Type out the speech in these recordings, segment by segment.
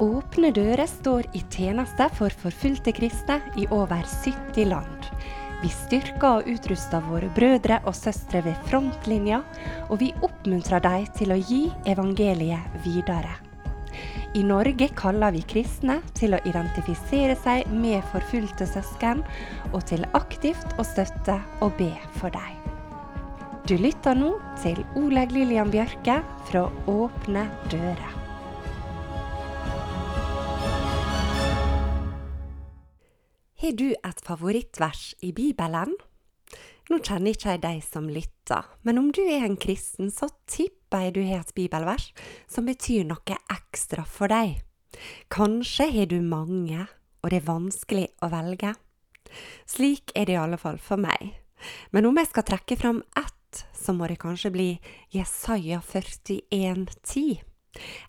Åpne dører står i tjeneste for forfulgte kristne i over 70 land. Vi styrker og utruster våre brødre og søstre ved frontlinja, og vi oppmuntrer dem til å gi evangeliet videre. I Norge kaller vi kristne til å identifisere seg med forfulgte søsken, og til aktivt å støtte og be for dem. Du lytter nå til Oleg Lillian Bjørke fra Åpne dører. Har du et favorittvers i Bibelen? Nå kjenner ikke jeg deg som lytter, men om du er en kristen, så tipper jeg du har et bibelvers som betyr noe ekstra for deg. Kanskje har du mange, og det er vanskelig å velge. Slik er det i alle fall for meg. Men om jeg skal trekke fram ett, så må det kanskje bli Jesaja 41,10.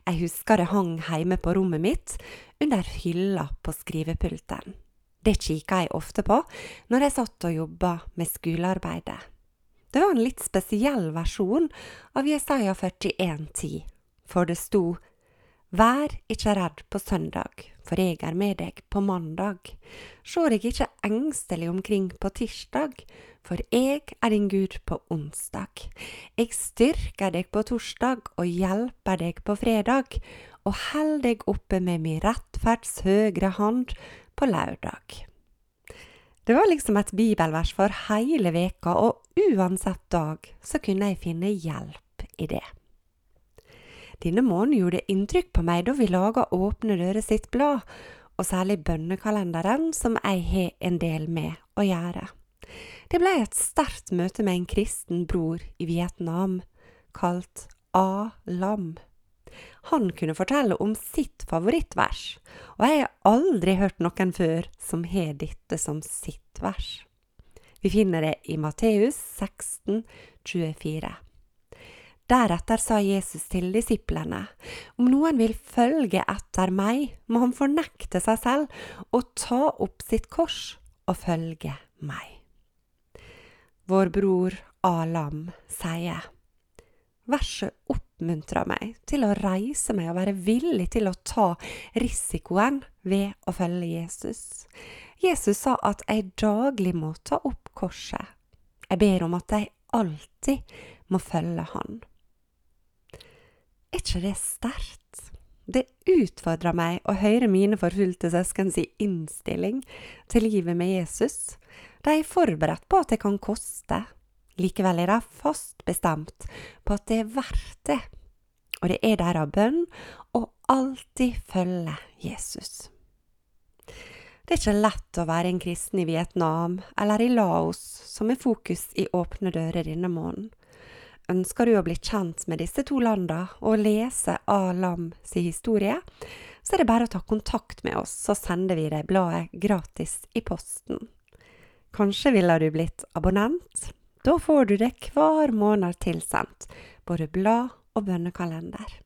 Jeg husker det hang hjemme på rommet mitt, under hylla på skrivepulten. Det kikka jeg ofte på når jeg satt og jobba med skolearbeidet. Det var en litt spesiell versjon av Jesaja 41,10, for det sto Vær ikke redd på søndag, for jeg er med deg på mandag. Sjå deg ikke engstelig omkring på tirsdag, for jeg er din Gud på onsdag. Jeg styrker deg på torsdag og hjelper deg på fredag, og held deg oppe med min rettferds høgre hand på lørdag. Det var liksom et bibelvers for hele veka, og uansett dag så kunne jeg finne hjelp i det. Denne måneden gjorde inntrykk på meg da vi laga Åpne dører sitt blad, og særlig bønnekalenderen, som jeg har en del med å gjøre. Det ble et sterkt møte med en kristen bror i Vietnam, kalt A-Lam. Han kunne fortelle om sitt favorittvers, og jeg har aldri hørt noen før som har dette som sitt vers. Vi finner det i Matteus 16, 24. Deretter sa Jesus til disiplene, om noen vil følge etter meg, må han fornekte seg selv og ta opp sitt kors og følge meg. Vår bror Alam sier, verset oppmuntrer meg til å reise meg og være villig til å ta risikoen ved å følge Jesus. Jesus sa at jeg daglig må ta opp korset. Jeg ber om at jeg alltid må følge Han. Er ikke det sterkt? Det utfordrer meg å høre mine forfulgte søskens innstilling til livet med Jesus. De er forberedt på at det kan koste, Likevel er de fast bestemt på at det er verdt det, og det er deres bønn å alltid følge Jesus. Det er ikke lett å være en kristen i Vietnam eller i Laos, som er fokus i Åpne dører denne måneden. Ønsker du å bli kjent med disse to landene og lese A. Lam si historie, så er det bare å ta kontakt med oss, så sender vi deg bladet gratis i posten. Kanskje ville du blitt abonnent? Da får du det hver måned tilsendt, både blad og bønnekalender.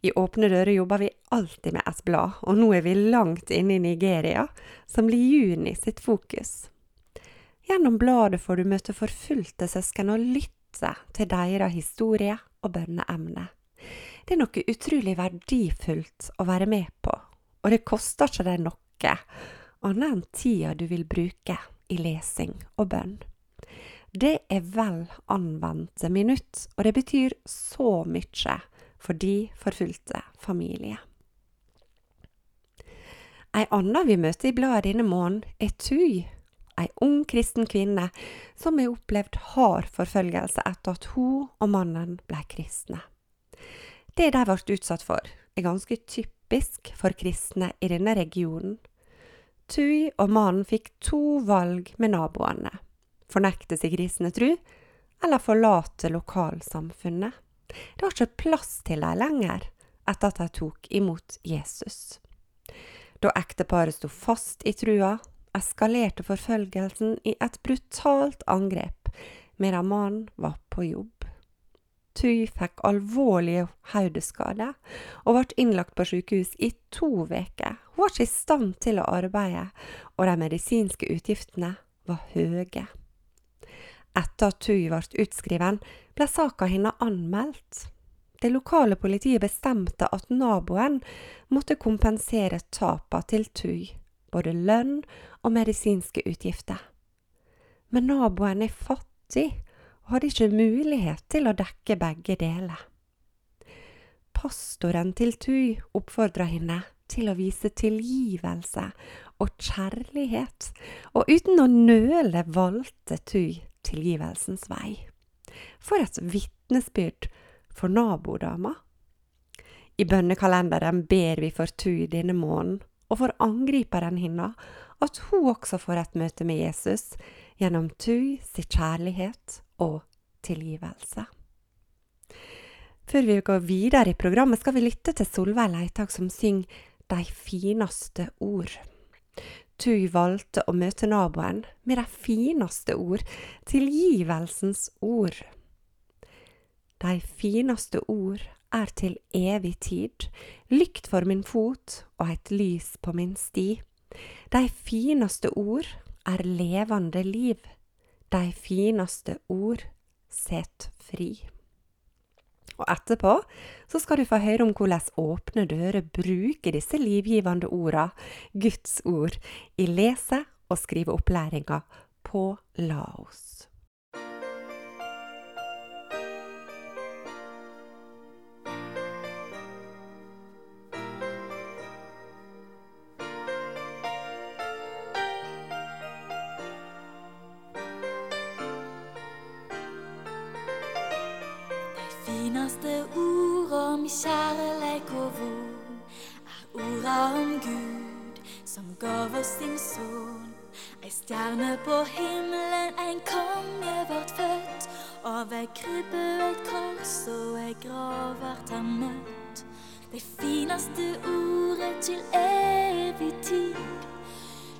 I Åpne dører jobber vi alltid med et blad, og nå er vi langt inne i Nigeria, som blir juni sitt fokus. Gjennom bladet får du møte forfulgte søsken og lytte til deres historie og bønneemne. Det er noe utrolig verdifullt å være med på, og det koster ikke deg noe, annet enn tida du vil bruke i lesing og bønn. Det er vel anvendte minutt, og det betyr så mye for de forfulgte familie. Ei anna vi møter i bladet denne måneden, er Tui, ei ung kristen kvinne som har opplevd hard forfølgelse etter at hun og mannen ble kristne. Det de ble utsatt for, er ganske typisk for kristne i denne regionen. Tui og mannen fikk to valg med naboene fornekte sin kristne tru, eller forlate lokalsamfunnet. Det var ikke plass til dem lenger etter at de tok imot Jesus. Da ekteparet sto fast i trua, eskalerte forfølgelsen i et brutalt angrep medan mannen var på jobb. Tui fikk alvorlige hodeskader og ble innlagt på sykehus i to uker. Hun var ikke i stand til å arbeide, og de medisinske utgiftene var høye. Etter at Tui ble utskriven, ble saka hennes anmeldt. Det lokale politiet bestemte at naboen måtte kompensere tapene til Tui, både lønn og medisinske utgifter. Men naboen er fattig og hadde ikke mulighet til å dekke begge deler. Pastoren til Tui oppfordra henne til å vise tilgivelse og kjærlighet, og uten å nøle valgte Tui tilgivelsens vei. For et vitnesbyrd for nabodama. I bønnekalenderen ber vi for Tui denne måneden, og for angriperen hennes, at hun også får et møte med Jesus gjennom Tui sin kjærlighet og tilgivelse. Før vi går videre i programmet, skal vi lytte til Solveig Leitag som synger De fineste ord. Tui valgte å møte naboen med de fineste ord, tilgivelsens ord. De fineste ord er til evig tid, lykt for min fot og et lys på min sti. De fineste ord er levende liv, de fineste ord set fri. Og etterpå så skal du få høre om hvordan Åpne dører bruker disse livgivende orda, Guds ord, i lese- og skriveopplæringa på Laos. Ord om kjærleik og von er orda om Gud som gav oss sin son. Ei stjerne på himmelen, en konge vart født. Av ei krybbe et kors og ei grav vart han møtt. Det fineste ordet til evig tid.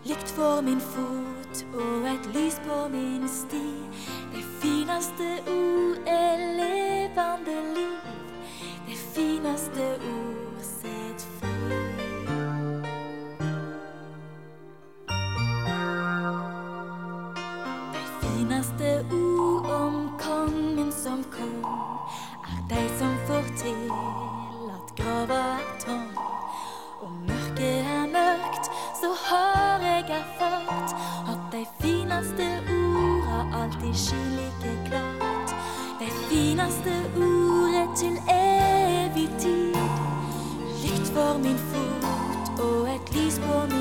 Lykt for min fot og et lys på min sti. Det fineste ord finaste ord sett fri. De fineste ord om kongen som kom, er de som får til at grava er tom. Og mørket er mørkt, så har jeg erfart at de fineste orda alltid skinner like klart. De fineste ordet til evig for oh at least for me.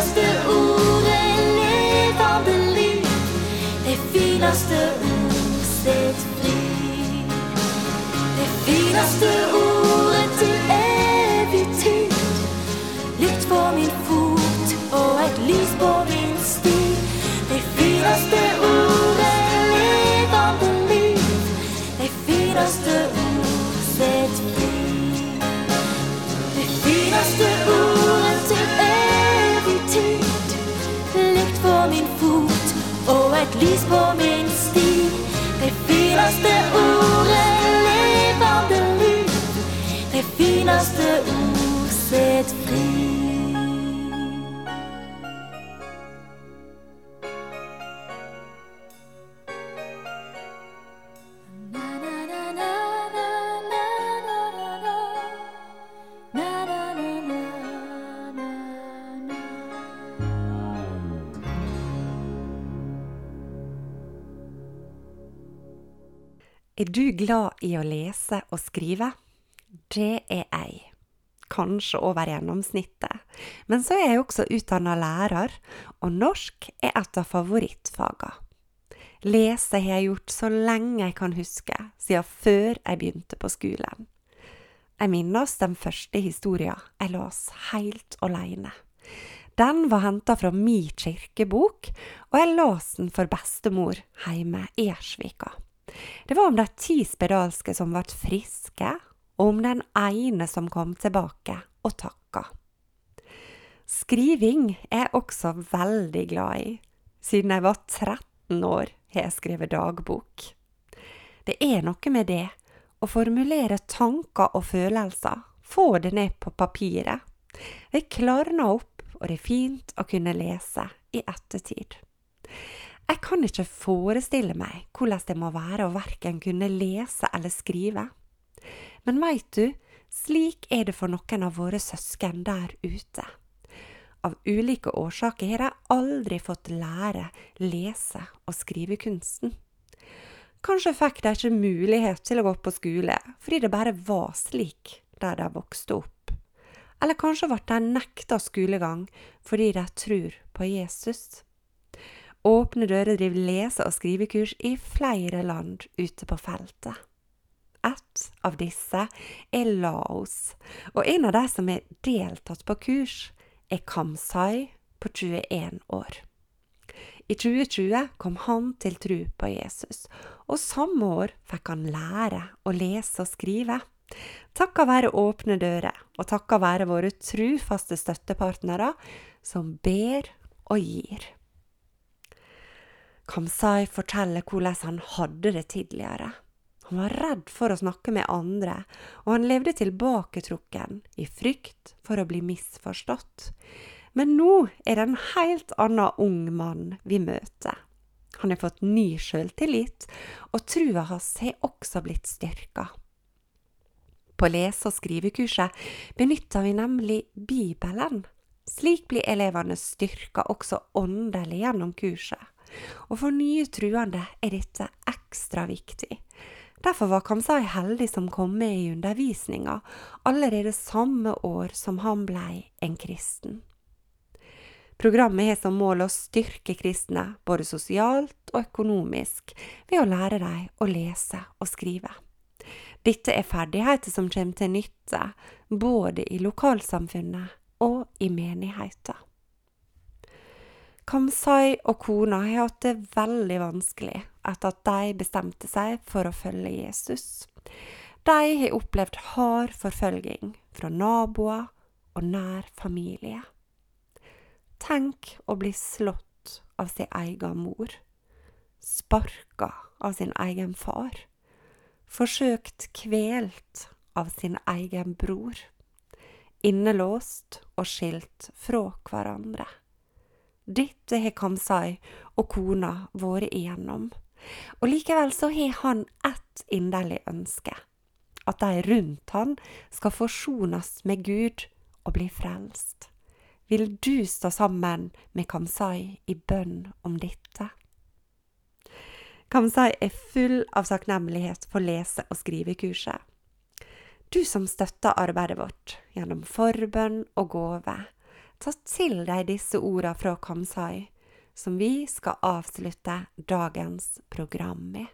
Fineste ordet levende liv. De fineste ord fri. Det fineste ordet min fot og et lys på min sti. Det fineste ordet levende liv. Det fineste ord set fri. Er du glad i å lese og skrive? Det er jeg. Kanskje over gjennomsnittet. Men så er jeg også utdanna lærer, og norsk er et av favorittfagene. Lese har jeg gjort så lenge jeg kan huske, siden før jeg begynte på skolen. Jeg minnes den første historien jeg las helt alene. Den var henta fra mi kirkebok, og jeg las den for bestemor hjemme i Ersvika. Det var om de ti spedalske som ble friske, og om den ene som kom tilbake og takka. Skriving er jeg også veldig glad i. Siden jeg var 13 år har jeg skrevet dagbok. Det er noe med det å formulere tanker og følelser, få det ned på papiret. Det klarner opp, og det er fint å kunne lese i ettertid. Jeg kan ikke forestille meg hvordan det må være å verken kunne lese eller skrive. Men veit du, slik er det for noen av våre søsken der ute. Av ulike årsaker har de aldri fått lære lese- og skrivekunsten. Kanskje fikk de ikke mulighet til å gå på skole fordi det bare var slik der de vokste opp. Eller kanskje ble de nekta skolegang fordi de tror på Jesus. Åpne dører driver lese- og skrivekurs i flere land ute på feltet. Et av disse er Laos, og en av de som er deltatt på kurs, er Kamsai på 21 år. I 2020 kom han til tru på Jesus, og samme år fikk han lære å lese og skrive. Takka være Åpne dører, og takka være våre trufaste støttepartnere som ber og gir. Kamsai forteller hvordan han hadde det tidligere. Han var redd for å snakke med andre, og han levde tilbaketrukken i frykt for å bli misforstått. Men nå er det en helt annen ung mann vi møter. Han har fått ny sjøltillit, og trua hans har også blitt styrka. På lese- og skrivekurset benytter vi nemlig Bibelen. Slik blir elevene styrka også åndelig gjennom kurset. Og for nye truende er dette ekstra viktig. Derfor var Kamsai heldig som kom med i undervisninga allerede samme år som han blei en kristen. Programmet har som mål å styrke kristne, både sosialt og økonomisk, ved å lære dem å lese og skrive. Dette er ferdigheter som kommer til nytte både i lokalsamfunnet og i menigheten. Kamsai og kona har hatt det veldig vanskelig etter at de bestemte seg for å følge Jesus. De har opplevd hard forfølging fra naboer og nær familie. Tenk å bli slått av sin egen mor, sparka av sin egen far, forsøkt kvelt av sin egen bror, innelåst og skilt fra hverandre. Dette har Kamsai og kona vært igjennom. Og likevel så har han ett inderlig ønske. At de rundt han skal forsones med Gud og bli frelst. Vil du stå sammen med Kamsai i bønn om dette? Kamsai er full av takknemlighet for lese- og skrivekurset. Du som støtter arbeidet vårt gjennom forbønn og gave, ta til deg disse orda fra Kamsai, som vi skal avslutte dagens program med.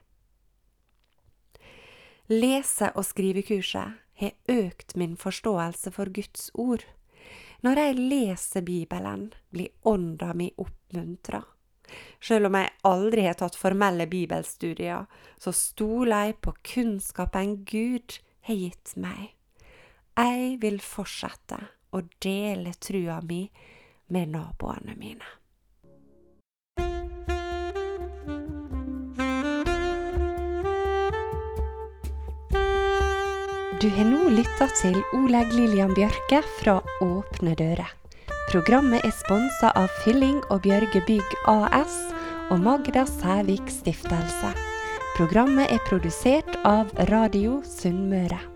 Lese- og skrivekurset har økt min forståelse for Guds ord. Når jeg leser Bibelen, blir ånda mi oppmuntra. Selv om jeg aldri har tatt formelle bibelstudier, så stoler jeg på kunnskapen Gud har gitt meg. Jeg vil fortsette og dele trua mi med naboene mine. Du har nå lytta til Oleg Lillian Bjørke fra Åpne dører. Programmet er sponsa av Fylling og Bjørge Bygg AS og Magda Sævik Stiftelse. Programmet er produsert av Radio Sunnmøre.